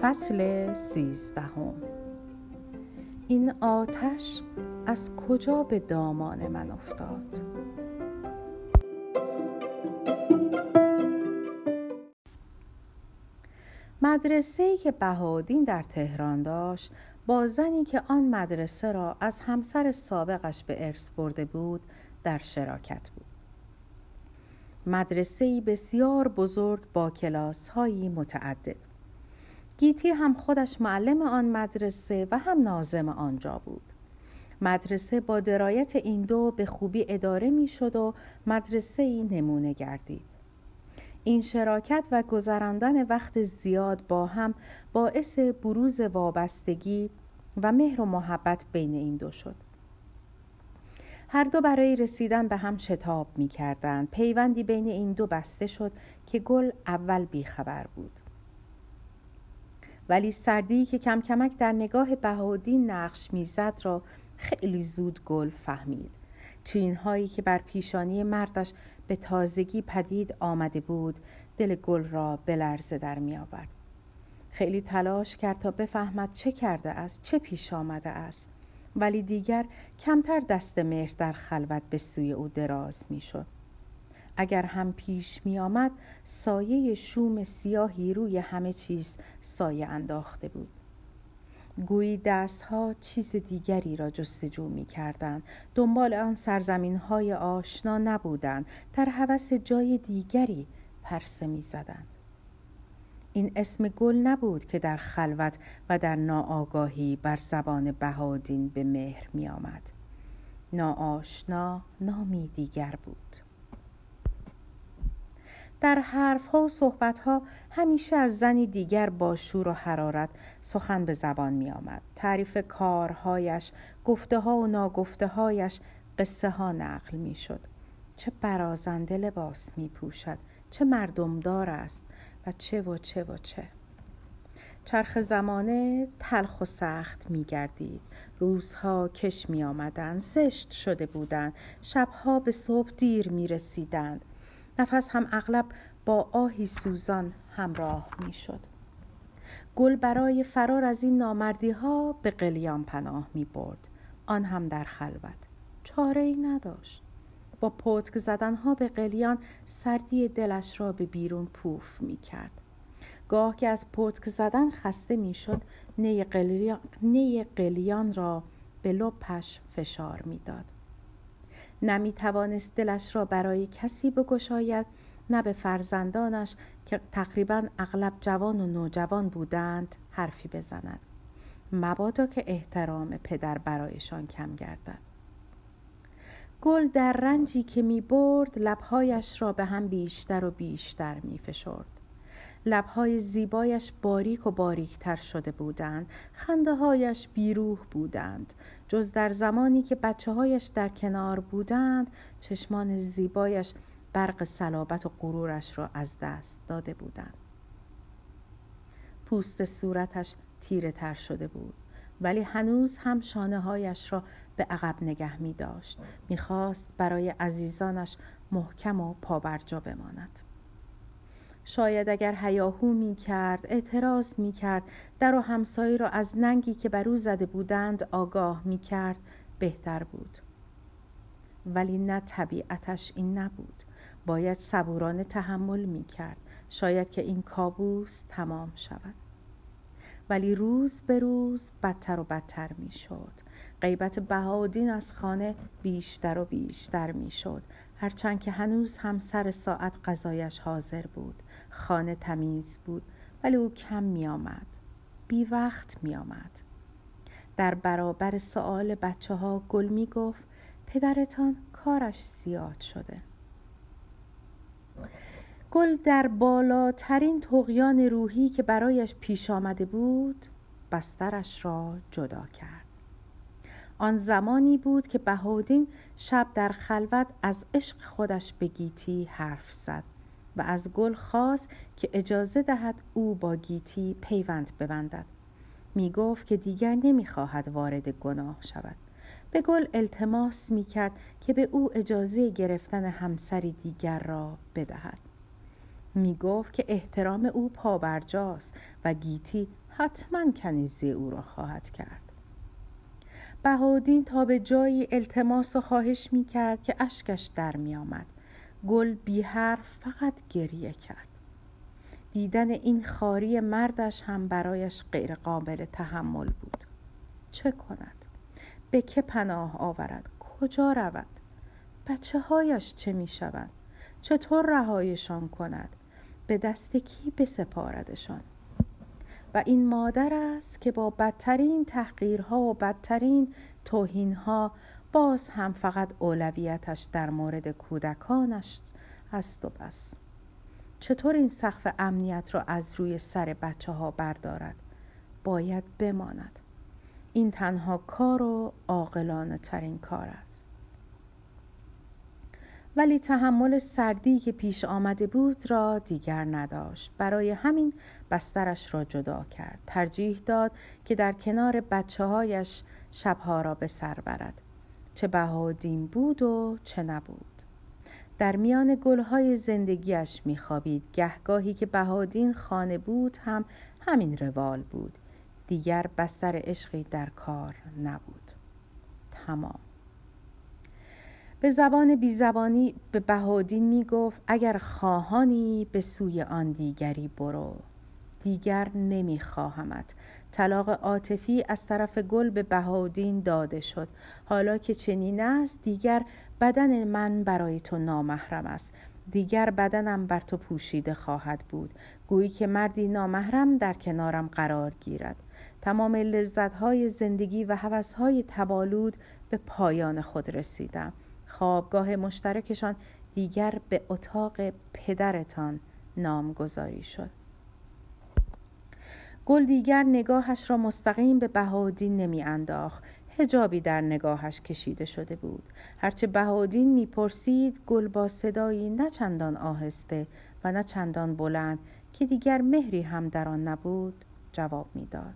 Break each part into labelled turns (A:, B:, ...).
A: فصل سیزدهم. این آتش از کجا به دامان من افتاد؟ مدرسه ای که بهادین در تهران داشت با زنی که آن مدرسه را از همسر سابقش به ارث برده بود در شراکت بود. مدرسه بسیار بزرگ با کلاس هایی متعدد. گیتی هم خودش معلم آن مدرسه و هم نازم آنجا بود. مدرسه با درایت این دو به خوبی اداره می شد و مدرسه ای نمونه گردید. این شراکت و گذراندن وقت زیاد با هم باعث بروز وابستگی و مهر و محبت بین این دو شد. هر دو برای رسیدن به هم شتاب می کردن. پیوندی بین این دو بسته شد که گل اول بیخبر بود ولی سردی که کم کمک در نگاه بهادین نقش می‌زد را خیلی زود گل فهمید چین هایی که بر پیشانی مردش به تازگی پدید آمده بود دل گل را به در می آورد. خیلی تلاش کرد تا بفهمد چه کرده است چه پیش آمده است ولی دیگر کمتر دست مهر در خلوت به سوی او دراز می شد. اگر هم پیش می آمد سایه شوم سیاهی روی همه چیز سایه انداخته بود گویی دستها چیز دیگری را جستجو می کردن. دنبال آن سرزمین های آشنا نبودند در حوس جای دیگری پرسه می زدند. این اسم گل نبود که در خلوت و در ناآگاهی بر زبان بهادین به مهر می آمد. ناآشنا نامی دیگر بود. در حرفها و صحبتها همیشه از زنی دیگر با شور و حرارت سخن به زبان می آمد. تعریف کارهایش، گفته ها و ناگفته هایش قصه ها نقل می شد. چه برازنده لباس می پوشد، چه مردمدار است و چه و چه و چه. چرخ زمانه تلخ و سخت می گردید. روزها کش می آمدن، زشت شده بودند. شبها به صبح دیر می رسیدند. نفس هم اغلب با آهی سوزان همراه می شد. گل برای فرار از این نامردی ها به قلیان پناه می برد. آن هم در خلوت. چاره ای نداشت. با پتک زدن ها به قلیان سردی دلش را به بیرون پوف می کرد. گاه که از پتک زدن خسته می شد نی قلیان, نی قلیان را به لپش فشار می داد. نمی توانست دلش را برای کسی بگشاید نه به فرزندانش که تقریبا اغلب جوان و نوجوان بودند حرفی بزند مبادا که احترام پدر برایشان کم گردد گل در رنجی که می برد لبهایش را به هم بیشتر و بیشتر می فشرد. لبهای زیبایش باریک و باریکتر شده بودند. خنده هایش بیروح بودند. جز در زمانی که بچه هایش در کنار بودند چشمان زیبایش برق صلابت و غرورش را از دست داده بودند. پوست صورتش تیره تر شده بود ولی هنوز هم شانه هایش را به عقب نگه می داشت. می خواست برای عزیزانش محکم و پابرجا بماند. شاید اگر هیاهو می کرد اعتراض می کرد در و همسایی را از ننگی که بر او زده بودند آگاه می کرد بهتر بود. ولی نه طبیعتش این نبود. باید صبورانه تحمل می کرد. شاید که این کابوس تمام شود. ولی روز به روز بدتر و بدتر می شد. غیبت بهادین از خانه بیشتر و بیشتر می شد هرچند که هنوز هم سر ساعت غذایش حاضر بود. خانه تمیز بود ولی او کم می آمد بی وقت می آمد در برابر سوال بچه ها گل می گفت پدرتان کارش زیاد شده. گل در بالاترین تقیان روحی که برایش پیش آمده بود بسترش را جدا کرد. آن زمانی بود که بهادین شب در خلوت از عشق خودش به گیتی حرف زد و از گل خواست که اجازه دهد او با گیتی پیوند ببندد. می گفت که دیگر نمی‌خواهد وارد گناه شود. به گل التماس می کرد که به او اجازه گرفتن همسری دیگر را بدهد. می گفت که احترام او پابرجاست و گیتی حتما کنیزی او را خواهد کرد. بهادین تا به جایی التماس و خواهش می کرد که اشکش در می آمد. گل بی حرف فقط گریه کرد. دیدن این خاری مردش هم برایش غیر قابل تحمل بود. چه کند؟ به که پناه آورد؟ کجا رود؟ بچه هایش چه می شود؟ چطور رهایشان کند؟ به دست کی بسپاردشان؟ و این مادر است که با بدترین تحقیرها و بدترین توهینها باز هم فقط اولویتش در مورد کودکانش است و بس. چطور این سقف امنیت را از روی سر بچه ها بردارد؟ باید بماند. این تنها کار و عاقلانه ترین کار است. ولی تحمل سردی که پیش آمده بود را دیگر نداشت. برای همین بسترش را جدا کرد. ترجیح داد که در کنار بچه هایش شبها را به سر برد. چه بهادین بود و چه نبود. در میان گلهای زندگیش میخوابید. گهگاهی که بهادین خانه بود هم همین روال بود. دیگر بستر عشقی در کار نبود. تمام. به زبان بیزبانی به بهادین می گفت اگر خواهانی به سوی آن دیگری برو دیگر نمی خواهمت طلاق عاطفی از طرف گل به بهادین داده شد. حالا که چنین است دیگر بدن من برای تو نامحرم است. دیگر بدنم بر تو پوشیده خواهد بود. گویی که مردی نامحرم در کنارم قرار گیرد. تمام لذتهای زندگی و حوثهای تبالود به پایان خود رسیدم. خوابگاه مشترکشان دیگر به اتاق پدرتان نامگذاری شد. گل دیگر نگاهش را مستقیم به بهادین نمی انداخت هجابی در نگاهش کشیده شده بود. هرچه بهادین می‌پرسید گل با صدایی نه چندان آهسته و نه چندان بلند که دیگر مهری هم در آن نبود جواب می‌داد.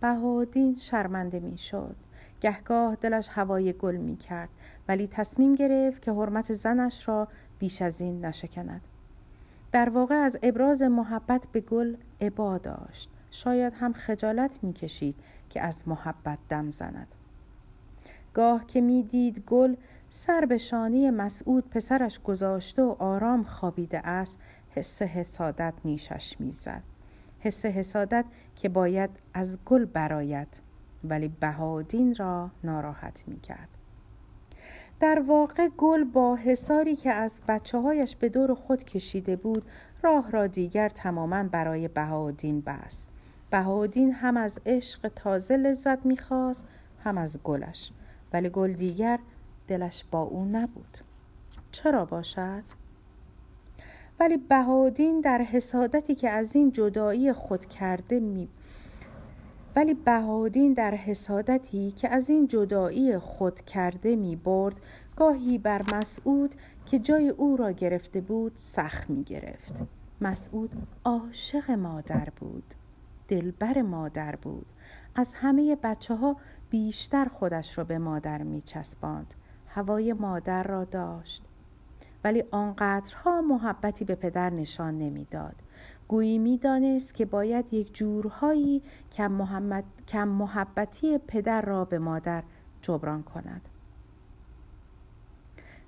A: بهادین شرمنده می‌شد. گهگاه دلش هوای گل می کرد ولی تصمیم گرفت که حرمت زنش را بیش از این نشکند. در واقع از ابراز محبت به گل عبا داشت. شاید هم خجالت می‌کشید که از محبت دم زند. گاه که می‌دید گل سر به شانه مسعود پسرش گذاشته و آرام خوابیده است حس حسادت نیشش می‌زد. حس حسادت که باید از گل براید ولی بهادین را ناراحت می‌کرد. در واقع گل با حساری که از بچه هایش به دور خود کشیده بود راه را دیگر تماما برای بهادین بست. بهادین هم از عشق تازه لذت می‌خواست هم از گلش. ولی گل دیگر دلش با او نبود. چرا باشد؟ ولی بهادین در حسادتی که از این جدایی خود کرده می ولی بهادین در حسادتی که از این جدایی خود کرده می برد گاهی بر مسعود که جای او را گرفته بود سخت می گرفت مسعود عاشق مادر بود دلبر مادر بود. از همه بچه ها بیشتر خودش را به مادر می چسباند هوای مادر را داشت. ولی آنقدرها محبتی به پدر نشان نمی‌داد. گویی می‌دانست که باید یک جورهایی کم, محمد، کم محبتی پدر را به مادر جبران کند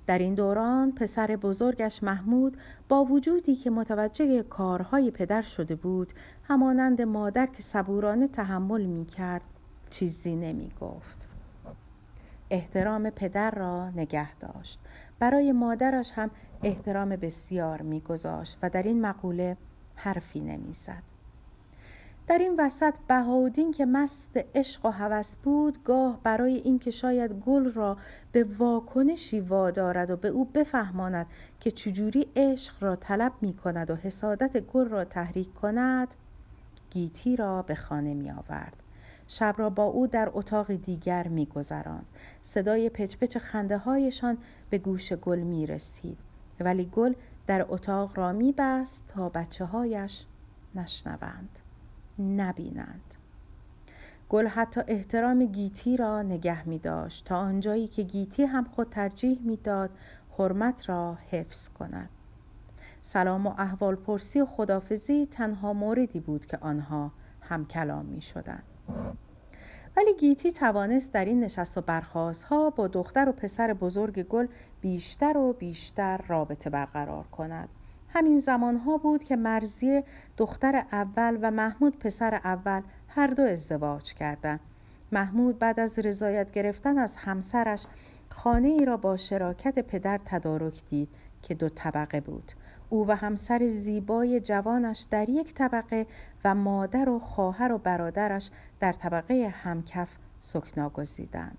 A: در این دوران پسر بزرگش محمود با وجودی که متوجه کارهای پدر شده بود همانند مادر که صبورانه تحمل می کرد چیزی نمی گفت. احترام پدر را نگه داشت برای مادرش هم احترام بسیار میگذاشت و در این مقوله حرفی نمی‌زد در این وسط بهاودین که مست عشق و هوس بود گاه برای اینکه شاید گل را به واکنشی وادارد و به او بفهماند که چجوری عشق را طلب می کند و حسادت گل را تحریک کند گیتی را به خانه می آورد شب را با او در اتاق دیگر می گذراند. صدای پچپچ خنده هایشان به گوش گل می رسید. ولی گل در اتاق را می بست تا بچه هایش نشنوند. نبینند گل حتی احترام گیتی را نگه می داشت تا آنجایی که گیتی هم خود ترجیح می‌داد حرمت را حفظ کند سلام و احوال پرسی و خدافزی تنها موردی بود که آنها هم کلام می شدن. ولی گیتی توانست در این نشست و برخواست ها با دختر و پسر بزرگ گل بیشتر و بیشتر رابطه برقرار کند. همین زمان ها بود که مرزی دختر اول و محمود پسر اول هر دو ازدواج کردند. محمود بعد از رضایت گرفتن از همسرش خانه ای را با شراکت پدر تدارک دید که دو طبقه بود. او و همسر زیبای جوانش در یک طبقه و مادر و خواهر و برادرش در طبقه همکف سکنا گزیدند.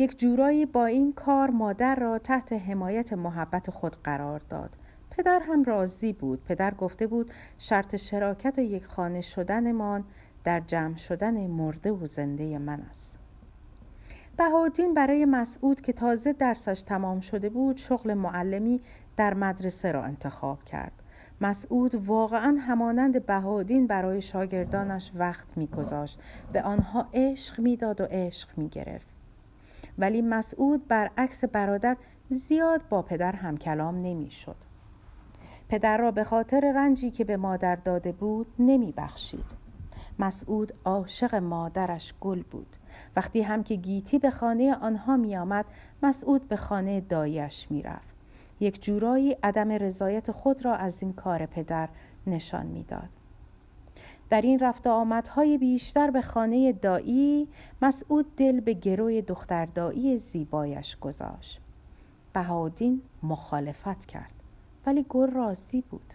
A: یک جورایی با این کار مادر را تحت حمایت محبت خود قرار داد. پدر هم راضی بود. پدر گفته بود شرط شراکت و یک خانه شدنمان در جمع شدن مرده و زنده من است. بهادین برای مسعود که تازه درسش تمام شده بود شغل معلمی در مدرسه را انتخاب کرد. مسعود واقعا همانند بهادین برای شاگردانش وقت میگذاشت. به آنها عشق می‌داد و عشق می‌گرفت. ولی مسعود برعکس برادر زیاد با پدر هم کلام نمی‌شد پدر را به خاطر رنجی که به مادر داده بود نمی بخشید. مسعود عاشق مادرش گل بود وقتی هم که گیتی به خانه آنها می آمد مسعود به خانه دایش می رفت. یک جورایی عدم رضایت خود را از این کار پدر نشان می‌داد. در این رفت آمدهای بیشتر به خانه دایی مسعود دل به گروی دختر دایی زیبایش گذاشت. بهادین مخالفت کرد ولی گل راضی بود.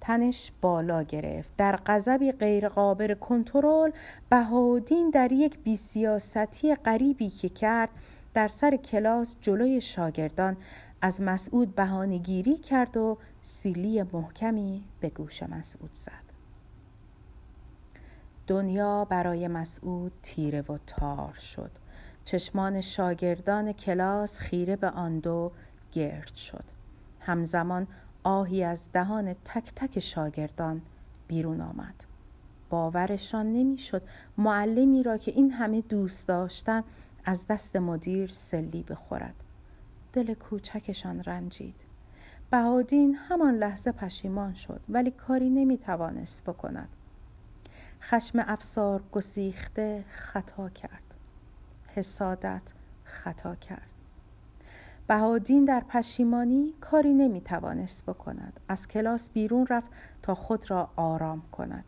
A: تنش بالا گرفت در غضبی غیرقابل کنترل بهادین در یک بیسیاستی غریبی که کرد در سر کلاس جلوی شاگردان از مسعود بهانهگیری کرد و سیلی محکمی به گوش مسعود زد دنیا برای مسعود تیره و تار شد. چشمان شاگردان کلاس خیره به آن دو گرد شد. همزمان آهی از دهان تک تک شاگردان بیرون آمد. باورشان نمی‌شد معلمی را که این همه دوست داشتن از دست مدیر سلی بخورد. دل کوچکشان رنجید. بهادین همان لحظه پشیمان شد ولی کاری نمی توانست بکند. خشم افسار گسیخته خطا کرد. حسادت خطا کرد. بهادین در پشیمانی کاری نمی توانست بکند. از کلاس بیرون رفت تا خود را آرام کند.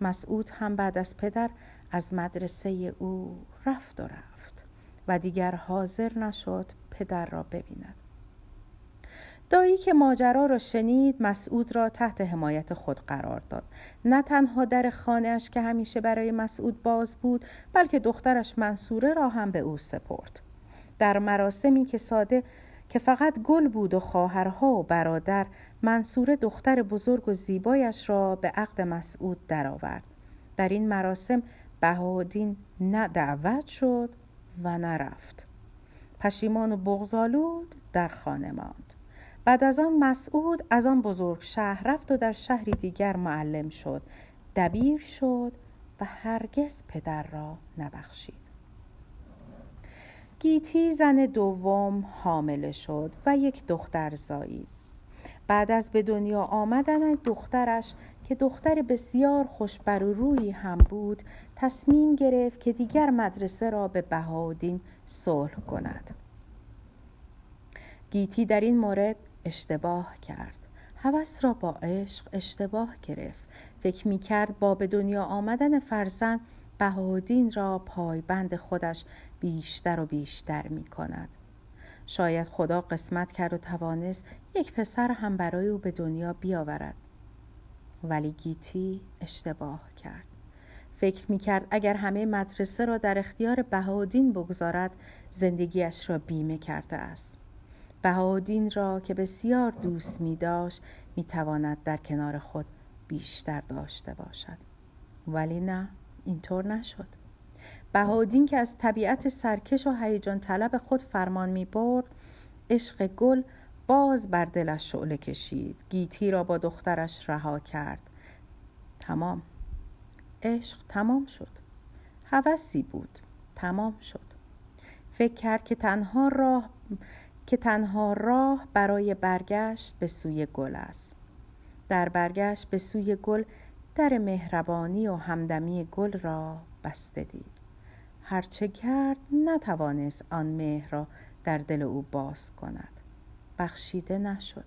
A: مسعود هم بعد از پدر از مدرسه او رفت و رفت و دیگر حاضر نشد پدر را ببیند. دایی که ماجرا را شنید مسعود را تحت حمایت خود قرار داد. نه تنها در خانهاش که همیشه برای مسعود باز بود بلکه دخترش منصوره را هم به او سپرد. در مراسمی که ساده که فقط گل بود و خواهرها و برادر منصوره دختر بزرگ و زیبایش را به عقد مسعود درآورد. در این مراسم بهادین نه دعوت شد و نرفت پشیمان و بغزالود در خانه ماند. بعد از آن مسعود از آن بزرگ شهر رفت و در شهری دیگر معلم شد. دبیر شد و هرگز پدر را نبخشید. گیتی زن دوم حامله شد و یک دختر زایید بعد از به دنیا آمدن دخترش که دختر بسیار خوشبر و روی هم بود تصمیم گرفت که دیگر مدرسه را به بهادین صلح کند. گیتی در این مورد اشتباه کرد هوس را با عشق اشتباه گرفت فکر می کرد با به دنیا آمدن فرزند بهادین را پایبند خودش بیشتر و بیشتر می کند. شاید خدا قسمت کرد و توانست یک پسر هم برای او به دنیا بیاورد. ولی گیتی اشتباه کرد. فکر می کرد اگر همه مدرسه را در اختیار بهادین بگذارد زندگیش را بیمه کرده است. بهادین را که بسیار دوست می داشت می تواند در کنار خود بیشتر داشته باشد. ولی نه اینطور نشد. بهادین که از طبیعت سرکش و هیجان طلب خود فرمان می برد عشق گل باز بر دلش شعله کشید. گیتی را با دخترش رها کرد. تمام. عشق تمام شد. هوسی بود. تمام شد. فکر کرد که تنها راه که تنها راه برای برگشت به سوی گل است. در برگشت به سوی گل در مهربانی و همدمی گل را بسته دید. هرچه کرد نتوانست آن مهر را در دل او باز کند. بخشیده نشد.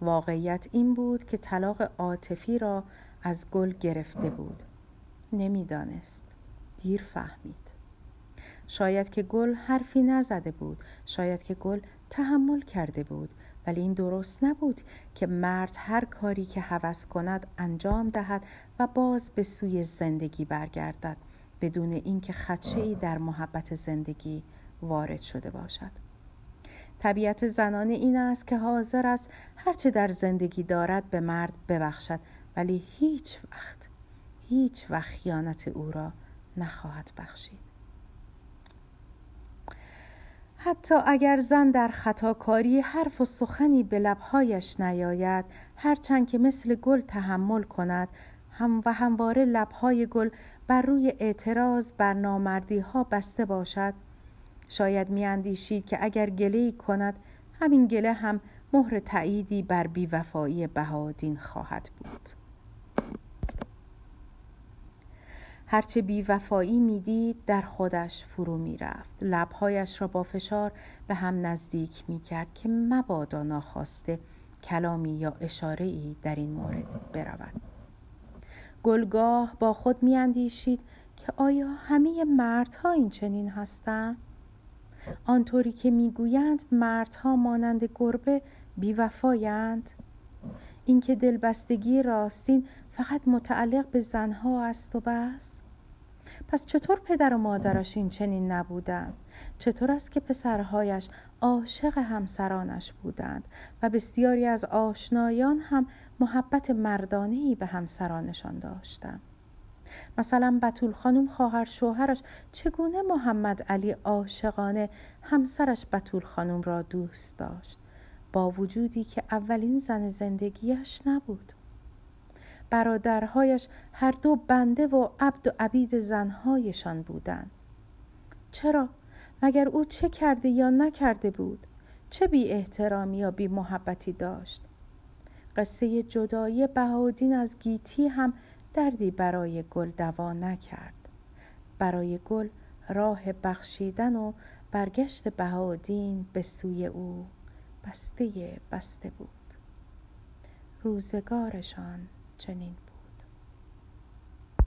A: واقعیت این بود که طلاق عاطفی را از گل گرفته بود. نمی‌دانست. دیر فهمید. شاید که گل حرفی نزده بود. شاید که گل تحمل کرده بود ولی این درست نبود که مرد هر کاری که هوس کند انجام دهد و باز به سوی زندگی برگردد بدون اینکه خدشه ای در محبت زندگی وارد شده باشد. طبیعت زنانه این است که حاضر است هرچه در زندگی دارد به مرد ببخشد ولی هیچ وقت هیچ وقت خیانت او را نخواهد بخشید. حتی اگر زن در خطاکاری حرف و سخنی به لبهایش نیاید هرچند که مثل گل تحمل کند هم و همواره لبهای گل بر روی اعتراض بر نامردی ها بسته باشد. شاید میاندیشید که اگر گله کند همین گله هم مهر تأییدی بر بیوفایی بهادین خواهد بود. هرچه بیوفایی می‌دید در خودش فرو می‌رفت. لبهایش را با فشار به هم نزدیک می‌کرد که مبادا ناخواسته کلامی یا اشاره ای در این مورد برود. گلگاه با خود میاندیشید که آیا همه مردها این چنین هستند؟ آنطوری که می‌گویند مردها مانند گربه بیوفایند. اینکه دلبستگی راستین فقط متعلق به زنها است و بس؟ پس چطور پدر و مادرش این چنین نبودند؟ چطور است که پسرهایش عاشق همسرانش بودند و بسیاری از آشنایان هم محبت مردانه به همسرانشان داشتند؟ مثلا بتول خانم خواهر شوهرش چگونه محمد علی عاشقانه همسرش بتول خانم را دوست داشت؟ با وجودی که اولین زن زندگیش نبود. برادرهایش هر دو بنده و عبد و عبید زنهایشان بودند. چرا؟ مگر او چه کرده یا نکرده بود؟ چه بی احترامی یا بی محبتی داشت؟ قصه جدایی بهادین از گیتی هم دردی برای گل دوا نکرد. برای گل راه بخشیدن و برگشت بهادین به سوی او بسته بسته بود. روزگارشان چنین